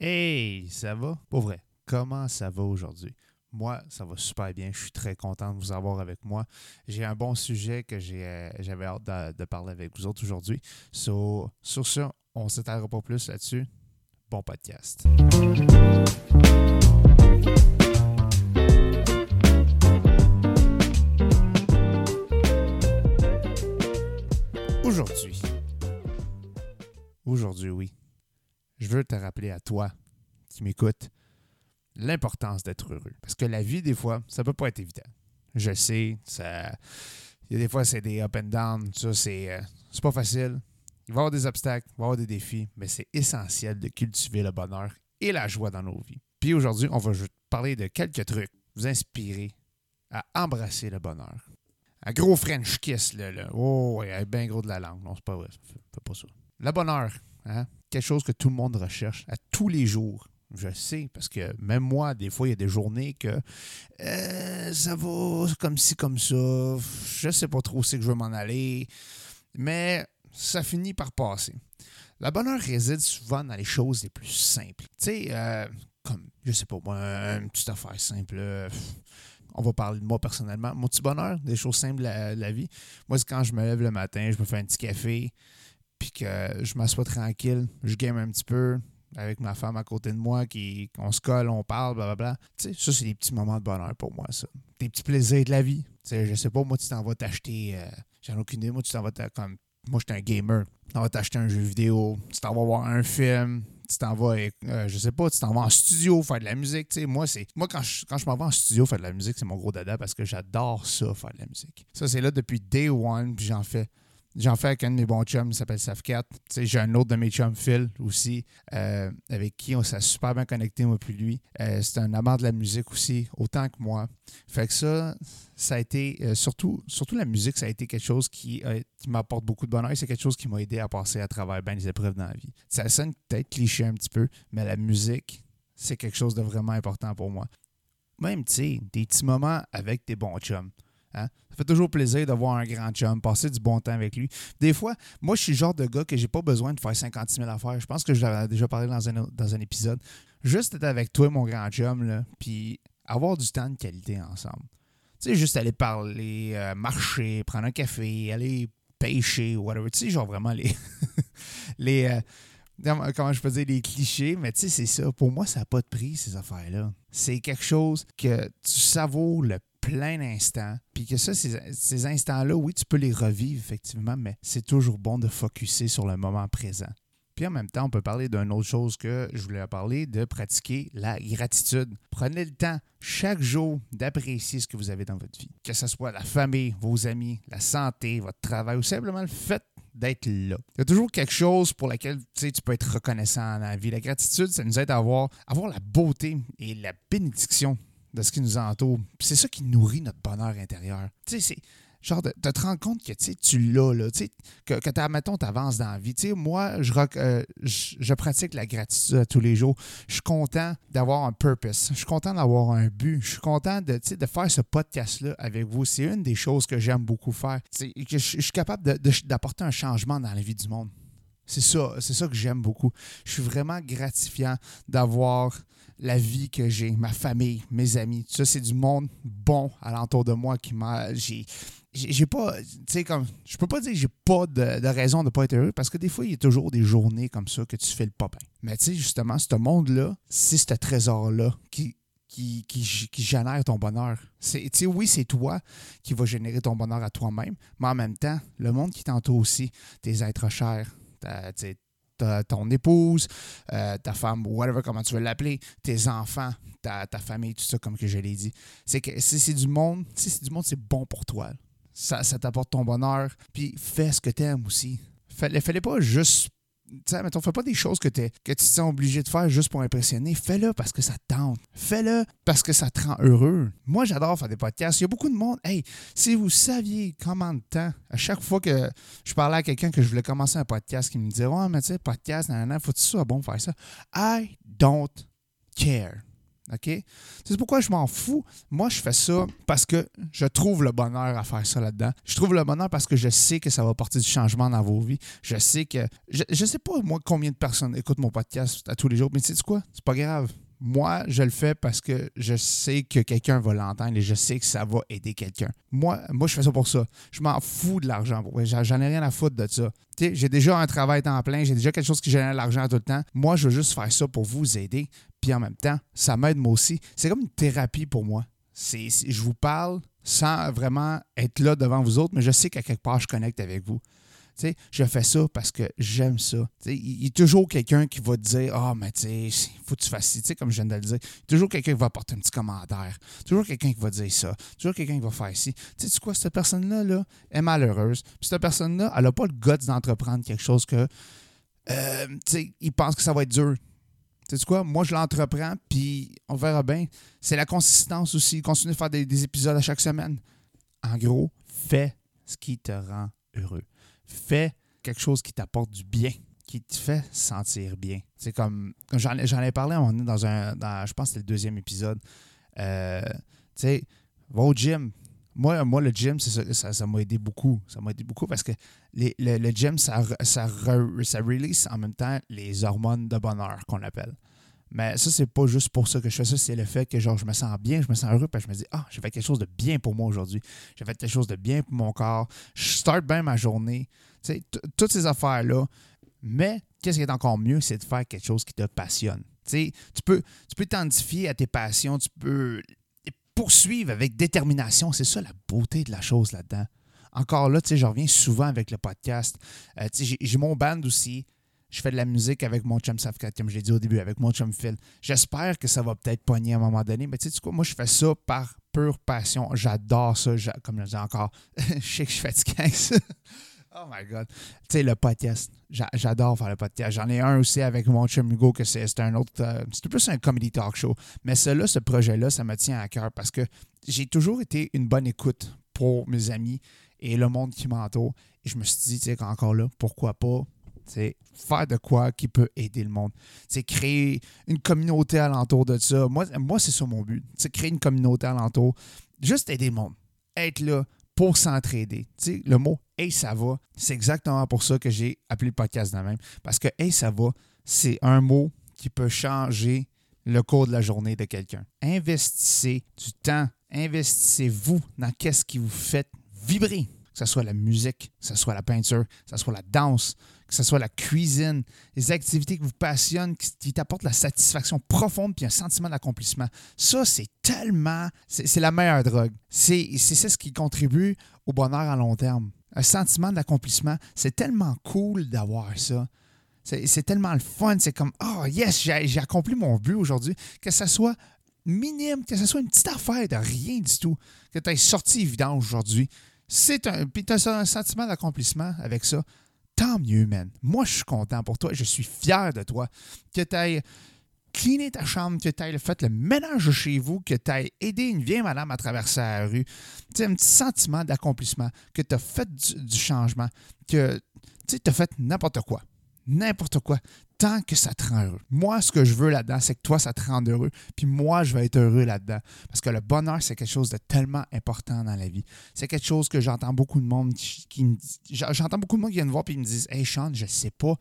Hey, ça va? Pour vrai, comment ça va aujourd'hui? Moi, ça va super bien. Je suis très content de vous avoir avec moi. J'ai un bon sujet que euh, j'avais hâte de, parler avec vous autres aujourd'hui. sur ce, on ne s'étalera pas plus là-dessus. Bon podcast. Aujourd'hui, aujourd'hui, oui, je veux te rappeler à toi qui m'écoute l'importance d'être heureux. Parce que la vie, des fois, ça peut pas être évident. Je sais, ça. Il y a des fois, c'est des up and down, ça, c'est, euh, c'est pas facile. Il va y avoir des obstacles, il va y avoir des défis, mais c'est essentiel de cultiver le bonheur et la joie dans nos vies. Puis aujourd'hui, on va parler de quelques trucs, vous inspirer à embrasser le bonheur. Un gros French kiss, là. là. Oh, est bien gros de la langue. Non, c'est pas vrai. Fais pas ça. Le bonheur, hein? quelque chose que tout le monde recherche à tous les jours. Je sais, parce que même moi, des fois, il y a des journées que euh, ça va comme ci, comme ça. Je sais pas trop où c'est que je veux m'en aller. Mais ça finit par passer. La bonheur réside souvent dans les choses les plus simples. Tu sais, euh, comme, je sais pas moi, une petite affaire simple. on va parler de moi personnellement. Mon petit bonheur, des choses simples de la, vie. Moi, c'est quand je me lève le matin, je me fais un petit café, puis que je m'assois tranquille, je game un petit peu avec ma femme à côté de moi, qui, on se colle, on parle, blablabla. Tu sais, ça, c'est des petits moments de bonheur pour moi, ça. Des petits plaisirs de la vie. Tu sais, je sais pas, moi, tu t'en vas t'acheter, euh, j'en ai aucune idée, moi, tu t'en vas comme, moi, j'étais un gamer, tu t'en vas t'acheter un jeu vidéo, tu t'en vas voir un film, tu t'en vas, euh, je sais pas, tu t'en vas en studio faire de la musique. Tu sais, moi, c'est moi quand je, quand je m'en vais en studio faire de la musique, c'est mon gros dada parce que j'adore ça, faire de la musique. Ça, c'est là depuis day one, puis j'en fais J'en fais avec un de mes bons chums, il s'appelle Safcat. J'ai un autre de mes chums, Phil, aussi, euh, avec qui on s'est super bien connecté, moi puis lui. Euh, c'est un amant de la musique aussi, autant que moi. Fait que ça, ça a été, euh, surtout, la musique, ça a été quelque chose qui, m'apporte beaucoup de bonheur. C'est quelque chose qui m'a aidé à passer à travers bien des épreuves dans la vie. Ça sonne peut-être cliché un petit peu, mais la musique, c'est quelque chose de vraiment important pour moi. Même, tu sais, des petits moments avec tes bons chums. Hein? Ça fait toujours plaisir d'avoir un grand chum, passer du bon temps avec lui. Des fois, moi, je suis le genre de gars que j'ai pas besoin de faire 56 000 affaires. Je pense que je l'avais déjà parlé dans un, dans un épisode. Juste être avec toi, mon grand chum, puis avoir du temps de qualité ensemble. Tu sais, juste aller parler, euh, marcher, prendre un café, aller pêcher, whatever. Tu sais, genre vraiment les. les euh, comment je peux dire, les clichés, mais tu sais, c'est ça. Pour moi, ça n'a pas de prix, ces affaires-là. C'est quelque chose que tu savoures le plein d'instants. Puis que ça, ces, instants-là, oui, tu peux les revivre effectivement, mais c'est toujours bon de focuser sur le moment présent. Puis en même temps, on peut parler d'une autre chose que je voulais parler, de pratiquer la gratitude. Prenez le temps chaque jour d'apprécier ce que vous avez dans votre vie. Que ce soit la famille, vos amis, la santé, votre travail ou simplement le fait d'être là. Il y a toujours quelque chose pour lequel tu peux être reconnaissant dans la vie. La gratitude, ça nous aide avoir, à avoir la beauté et la bénédiction de ce qui nous entoure. C'est ça qui nourrit notre bonheur intérieur. Tu sais, c'est genre de, te rendre compte que tu l'as, là, que, que mettons, tu avances dans la vie. moi, euh, je, je, pratique la gratitude tous les jours. Je suis content d'avoir un purpose. Je suis content d'avoir un but. Je suis content de, de faire ce podcast-là avec vous. C'est une des choses que j'aime beaucoup faire. Je, suis capable d'apporter un changement dans la vie du monde. C'est ça, c'est ça que j'aime beaucoup. Je suis vraiment gratifiant d'avoir la vie que j'ai, ma famille, mes amis. Ça, c'est du monde bon alentour de moi qui m'a. J'ai, j'ai pas. Tu sais, comme. Je peux pas dire que j'ai pas de, raison de pas être heureux parce que des fois, il y a toujours des journées comme ça que tu fais le pas bien. Mais tu sais, justement, ce monde-là, c'est ce trésor-là qui, qui, qui, génère ton bonheur. C'est, oui, c'est toi qui va générer ton bonheur à toi-même, mais en même temps, le monde qui t'entoure aussi, tes êtres chers, ton épouse, euh, ta femme, whatever, comment tu veux l'appeler, tes enfants, ta, famille, tout ça, comme que je l'ai dit. C'est que si c'est du monde, si c'est du monde, c'est bon pour toi. Ça, ça t'apporte ton bonheur. Puis fais ce que tu aimes aussi. Fallait, fallait pas juste sais, mettons, fais pas des choses que, que tu te sens obligé de faire juste pour impressionner. Fais-le parce que ça te tente. Fais-le parce que ça te rend heureux. Moi, j'adore faire des podcasts. Il y a beaucoup de monde. Hey, si vous saviez comment de temps, à chaque fois que je parlais à quelqu'un que je voulais commencer un podcast, qui me disait Ouais, mais tu sais, podcast, nan, faut-tu ça bon faire ça? I don't care. OK? C'est pourquoi je m'en fous. Moi, je fais ça parce que je trouve le bonheur à faire ça là-dedans. Je trouve le bonheur parce que je sais que ça va porter du changement dans vos vies. Je sais que. Je, je sais pas, moi, combien de personnes écoutent mon podcast à tous les jours, mais tu sais quoi? C'est pas grave moi, je le fais parce que je sais que quelqu'un va l'entendre et je sais que ça va aider quelqu'un. Moi, moi, je fais ça pour ça. Je m'en fous de l'argent. J'en ai rien à foutre de ça. J'ai déjà un travail temps plein, j'ai déjà quelque chose qui génère l'argent tout le temps. Moi, je veux juste faire ça pour vous aider. Puis en même temps, ça m'aide moi aussi. C'est comme une thérapie pour moi. Je vous parle sans vraiment être là devant vous autres, mais je sais qu'à quelque part, je connecte avec vous je fais ça parce que j'aime ça. Il y, a toujours quelqu'un qui va te dire Ah, mais tu sais, il faut que tu fasses ci, comme je viens de le dire. Y a toujours quelqu'un qui va apporter un petit commentaire. Toujours quelqu'un qui va dire ça. Toujours quelqu'un qui va faire ci. Tu sais, quoi, cette personne-là là, est malheureuse. Puis cette personne-là, elle n'a pas le guts d'entreprendre quelque chose que. Euh, tu sais, il pense que ça va être dur. Tu sais quoi? Moi, je l'entreprends, puis on verra bien. C'est la consistance aussi. Continuer de faire des épisodes à chaque semaine. En gros, fais ce qui te rend heureux fais quelque chose qui t'apporte du bien, qui te fait sentir bien. C'est comme, j'en, ai parlé dans un, je pense que c'était le deuxième épisode. Euh, tu sais, gym. Moi, le gym, ça, ça, m'a aidé beaucoup. Ça m'a aidé beaucoup parce que le, gym, ça, ça, ça release en même temps les hormones de bonheur qu'on appelle. Mais ça, c'est pas juste pour ça que je fais ça, c'est le fait que genre je me sens bien, je me sens heureux, parce je me dis Ah, j'ai fait quelque chose de bien pour moi aujourd'hui. J'ai fait quelque chose de bien pour mon corps. Je start bien ma journée. Toutes ces affaires-là. Mais qu'est-ce qui est encore mieux, c'est de faire quelque chose qui te passionne. Tu peux tu peux à tes passions, tu peux poursuivre avec détermination. C'est ça la beauté de la chose là-dedans. Encore là, je reviens souvent avec le podcast. Euh, j'ai mon band aussi je fais de la musique avec mon chum Safkat, comme je l'ai dit au début, avec mon chum Phil. J'espère que ça va peut-être pogner à un moment donné, mais tu sais quoi, moi je fais ça par pure passion. J'adore ça, comme je dis encore. je sais que je suis fatigué ça. Oh my God. Tu sais, le podcast. J'adore faire le podcast. J'en ai un aussi avec mon chum Hugo, que c'est un autre. Euh, c'est plus un comedy talk show. Mais celui-là, ce projet-là, ça me tient à cœur parce que j'ai toujours été une bonne écoute pour mes amis et le monde qui m'entoure. Et je me suis dit, tu sais, encore là, pourquoi pas c'est faire de quoi qui peut aider le monde. C'est créer une communauté alentour de ça. Moi, moi c'est ça mon but. C'est créer une communauté alentour. Juste aider le monde. Être là pour s'entraider. le mot Hey, ça va, c'est exactement pour ça que j'ai appelé le podcast de même. Parce que Hey, ça va, c'est un mot qui peut changer le cours de la journée de quelqu'un. Investissez du temps. Investissez-vous dans qu'est-ce qui vous fait vibrer que ce soit la musique, que ce soit la peinture, que ce soit la danse, que ce soit la cuisine, les activités qui vous passionnent, qui, t'apportent la satisfaction profonde puis un sentiment d'accomplissement. Ça, c'est tellement, c'est la meilleure drogue. C'est ce qui contribue au bonheur à long terme. Un sentiment d'accomplissement, c'est tellement cool d'avoir ça. C'est tellement le fun. C'est comme, oh yes, j'ai accompli mon but aujourd'hui. Que ce soit minime, que ce soit une petite affaire de rien du tout, que tu aies sorti évident aujourd'hui. C'est un. Puis as un sentiment d'accomplissement avec ça. Tant mieux, man. Moi, je suis content pour toi. Je suis fier de toi. Que tu aies cleané ta chambre, que tu fait le ménage chez vous, que tu aies aidé une vieille madame à traverser la rue. Tu un petit sentiment d'accomplissement, que tu as fait du, changement, que tu as fait n'importe quoi n'importe quoi, tant que ça te rend heureux. Moi, ce que je veux là-dedans, c'est que toi, ça te rende heureux, puis moi, je vais être heureux là-dedans. Parce que le bonheur, c'est quelque chose de tellement important dans la vie. C'est quelque chose que j'entends beaucoup de monde qui, me J'entends beaucoup de monde qui viennent me voir et me disent Hey Sean, je sais pas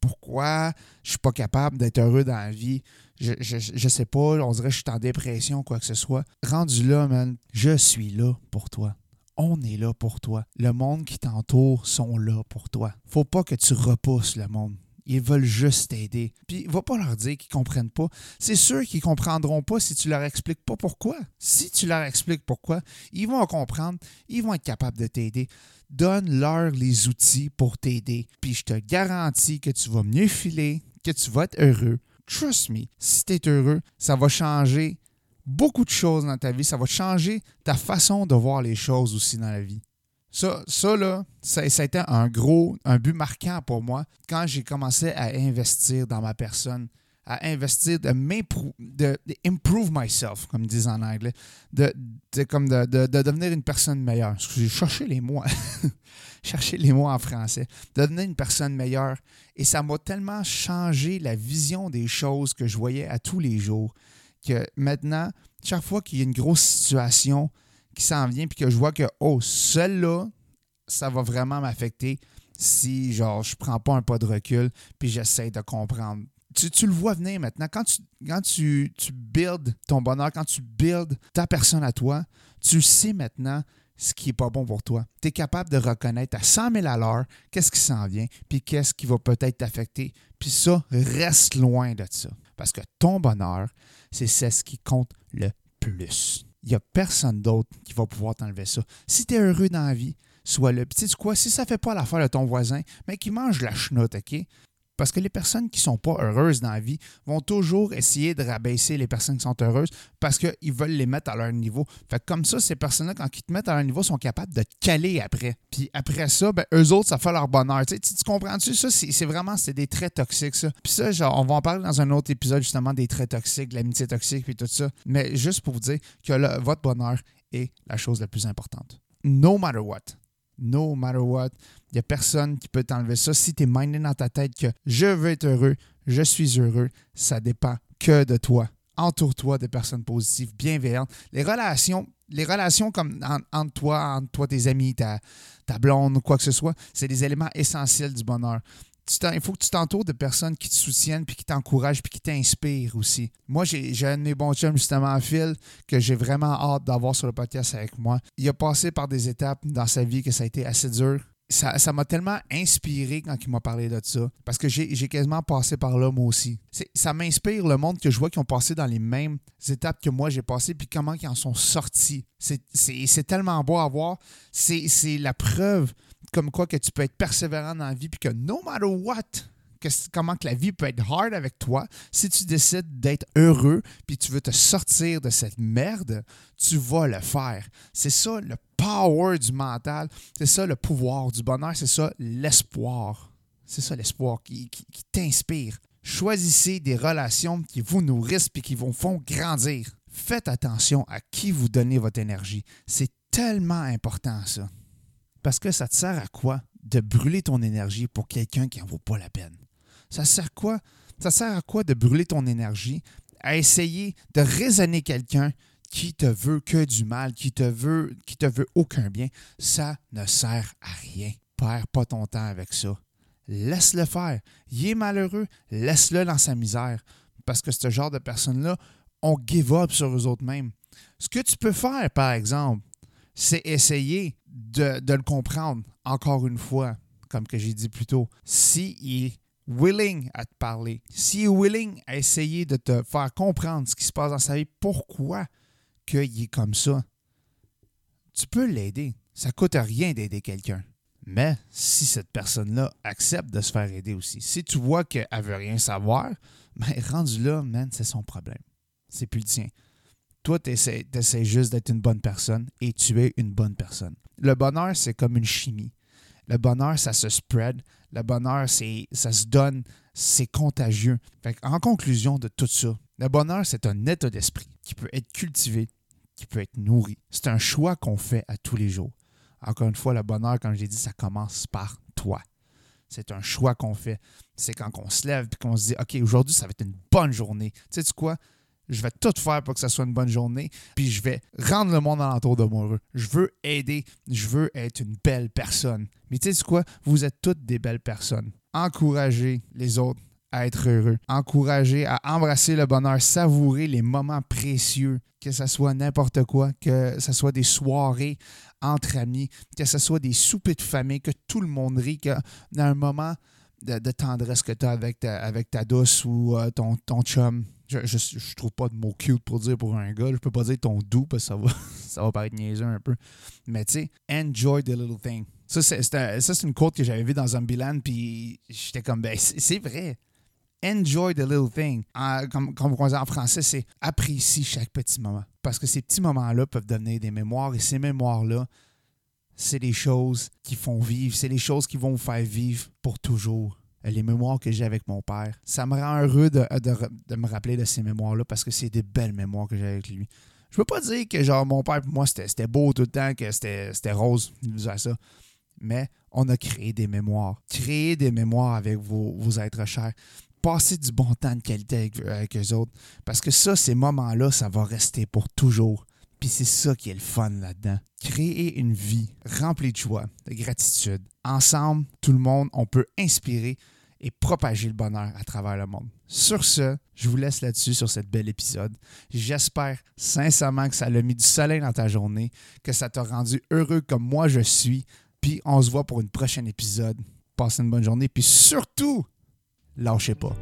pourquoi je suis pas capable d'être heureux dans la vie. Je, je, sais pas, on dirait que je suis en dépression, quoi que ce soit. Rendu là, man, je suis là pour toi on est là pour toi. Le monde qui t'entoure sont là pour toi. Faut pas que tu repousses le monde. Ils veulent juste t'aider. Puis, va pas leur dire qu'ils comprennent pas. C'est sûr qu'ils comprendront pas si tu leur expliques pas pourquoi. Si tu leur expliques pourquoi, ils vont comprendre, ils vont être capables de t'aider. Donne-leur les outils pour t'aider. Puis, je te garantis que tu vas mieux filer, que tu vas être heureux. Trust me, si tu es heureux, ça va changer beaucoup de choses dans ta vie. Ça va changer ta façon de voir les choses aussi dans la vie. Ça, ça là, ça, a été un gros, un but marquant pour moi quand j'ai commencé à investir dans ma personne, à investir, de de, improve myself, comme ils disent en anglais, de, comme de, devenir une personne meilleure. J'ai cherché les mots, chercher les mots en français, de devenir une personne meilleure. Et ça m'a tellement changé la vision des choses que je voyais à tous les jours que maintenant, chaque fois qu'il y a une grosse situation qui s'en vient, puis que je vois que, oh, celle-là, ça va vraiment m'affecter si, genre, je prends pas un pas de recul, puis j'essaie de comprendre. Tu, le vois venir maintenant. Quand tu, quand tu, tu builds ton bonheur, quand tu builds ta personne à toi, tu sais maintenant ce qui n'est pas bon pour toi. Tu es capable de reconnaître à 100 000 à l'heure qu'est-ce qui s'en vient, puis qu'est-ce qui va peut-être t'affecter. Puis ça, reste loin de ça. Parce que ton bonheur, c'est ce qui compte le plus. Il n'y a personne d'autre qui va pouvoir t'enlever ça. Si tu es heureux dans la vie, sois le. Puis tu quoi, si ça ne fait pas l'affaire de ton voisin, mais qui mange la chenoute, OK? Parce que les personnes qui ne sont pas heureuses dans la vie vont toujours essayer de rabaisser les personnes qui sont heureuses parce qu'ils veulent les mettre à leur niveau. Fait comme ça, ces personnes-là, quand ils te mettent à leur niveau, sont capables de te caler après. Puis après ça, ben, eux autres, ça fait leur bonheur. Tu, tu, comprends-tu? Ça, c'est vraiment c'est des traits toxiques, ça. Puis ça, genre, on va en parler dans un autre épisode, justement, des traits toxiques, de l'amitié toxique, puis tout ça. Mais juste pour vous dire que votre bonheur est la chose la plus importante. No matter what. No matter what. Il n'y a personne qui peut t'enlever ça. Si tu es mindé dans ta tête que je veux être heureux, je suis heureux, ça dépend que de toi. Entoure-toi de personnes positives, bienveillantes. Les relations, les relations comme entre toi, entre toi, tes amis, ta, ta blonde, quoi que ce soit, c'est des éléments essentiels du bonheur il faut que tu t'entoures de personnes qui te soutiennent, puis qui t'encouragent, puis qui t'inspirent aussi. Moi, j'ai un de mes bons chums, justement, Phil, que j'ai vraiment hâte d'avoir sur le podcast avec moi. Il a passé par des étapes dans sa vie que ça a été assez dur. Ça m'a tellement inspiré quand il m'a parlé de ça, parce que j'ai quasiment passé par là, moi aussi. Ça m'inspire le monde que je vois qui ont passé dans les mêmes étapes que moi j'ai passé, puis comment ils en sont sortis. C'est tellement beau à voir. C'est la preuve comme quoi que tu peux être persévérant dans la vie, puis que no matter what, comment que la vie peut être hard avec toi, si tu décides d'être heureux, puis tu veux te sortir de cette merde, tu vas le faire. C'est ça le power du mental, c'est ça le pouvoir du bonheur, c'est ça l'espoir. C'est ça l'espoir qui, qui, t'inspire. Choisissez des relations qui vous nourrissent et qui vous font grandir. Faites attention à qui vous donnez votre énergie. C'est tellement important ça. Parce que ça te sert à quoi de brûler ton énergie pour quelqu'un qui n'en vaut pas la peine? Ça sert à quoi? Ça sert à quoi de brûler ton énergie à essayer de raisonner quelqu'un qui te veut que du mal, qui te veut, qui te veut aucun bien? Ça ne sert à rien. Perds pas ton temps avec ça. Laisse-le faire. Il est malheureux, laisse-le dans sa misère. Parce que ce genre de personnes-là, on give up sur eux autres mêmes. Ce que tu peux faire, par exemple, c'est essayer de, le comprendre encore une fois, comme que j'ai dit plus tôt. S'il est willing à te parler, s'il est willing à essayer de te faire comprendre ce qui se passe dans sa vie, pourquoi qu'il est comme ça, tu peux l'aider. Ça ne coûte rien d'aider quelqu'un. Mais si cette personne-là accepte de se faire aider aussi, si tu vois qu'elle ne veut rien savoir, ben, rendu là, man, c'est son problème. C'est plus le tien. Toi, tu essaies, juste d'être une bonne personne et tu es une bonne personne. Le bonheur, c'est comme une chimie. Le bonheur, ça se spread. Le bonheur, ça se donne. C'est contagieux. en conclusion de tout ça, le bonheur, c'est un état d'esprit qui peut être cultivé, qui peut être nourri. C'est un choix qu'on fait à tous les jours. Encore une fois, le bonheur, comme j'ai dit, ça commence par toi. C'est un choix qu'on fait. C'est quand on se lève et qu'on se dit OK, aujourd'hui, ça va être une bonne journée. Tu sais quoi? Je vais tout faire pour que ça soit une bonne journée, puis je vais rendre le monde alentour de moi heureux. Je veux aider, je veux être une belle personne. Mais tu sais quoi? Vous êtes toutes des belles personnes. Encouragez les autres à être heureux. Encouragez à embrasser le bonheur, savourer les moments précieux, que ce soit n'importe quoi, que ce soit des soirées entre amis, que ce soit des soupers de famille, que tout le monde rit, y a un moment de, tendresse que tu as avec ta, douce ou euh, ton chum je, je, trouve pas de mot cute pour dire pour un gars. Je peux pas dire ton doux parce que ça va, ça va paraître niaiseux un peu. Mais tu sais, enjoy the little thing. Ça, c'est une quote que j'avais vue dans Zombieland, puis j'étais comme, ben, c'est vrai. Enjoy the little thing. comme, comme on dit en français, c'est apprécie chaque petit moment. Parce que ces petits moments-là peuvent devenir des mémoires, et ces mémoires-là, c'est des choses qui font vivre, c'est les choses qui vont vous faire vivre pour toujours les mémoires que j'ai avec mon père. Ça me rend heureux de, me rappeler de ces mémoires-là parce que c'est des belles mémoires que j'ai avec lui. Je veux pas dire que genre mon père pour moi c'était beau tout le temps, que c'était rose, ça. Mais on a créé des mémoires. Créer des mémoires avec vos, êtres chers. passer du bon temps de qualité avec, avec eux autres. Parce que ça, ces moments-là, ça va rester pour toujours. Puis c'est ça qui est le fun là-dedans. Créer une vie remplie de joie, de gratitude. Ensemble, tout le monde, on peut inspirer et propager le bonheur à travers le monde. Sur ce, je vous laisse là-dessus sur cette belle épisode. J'espère sincèrement que ça a mis du soleil dans ta journée, que ça t'a rendu heureux comme moi je suis. Puis on se voit pour une prochaine épisode. Passez une bonne journée. Puis surtout, lâchez pas.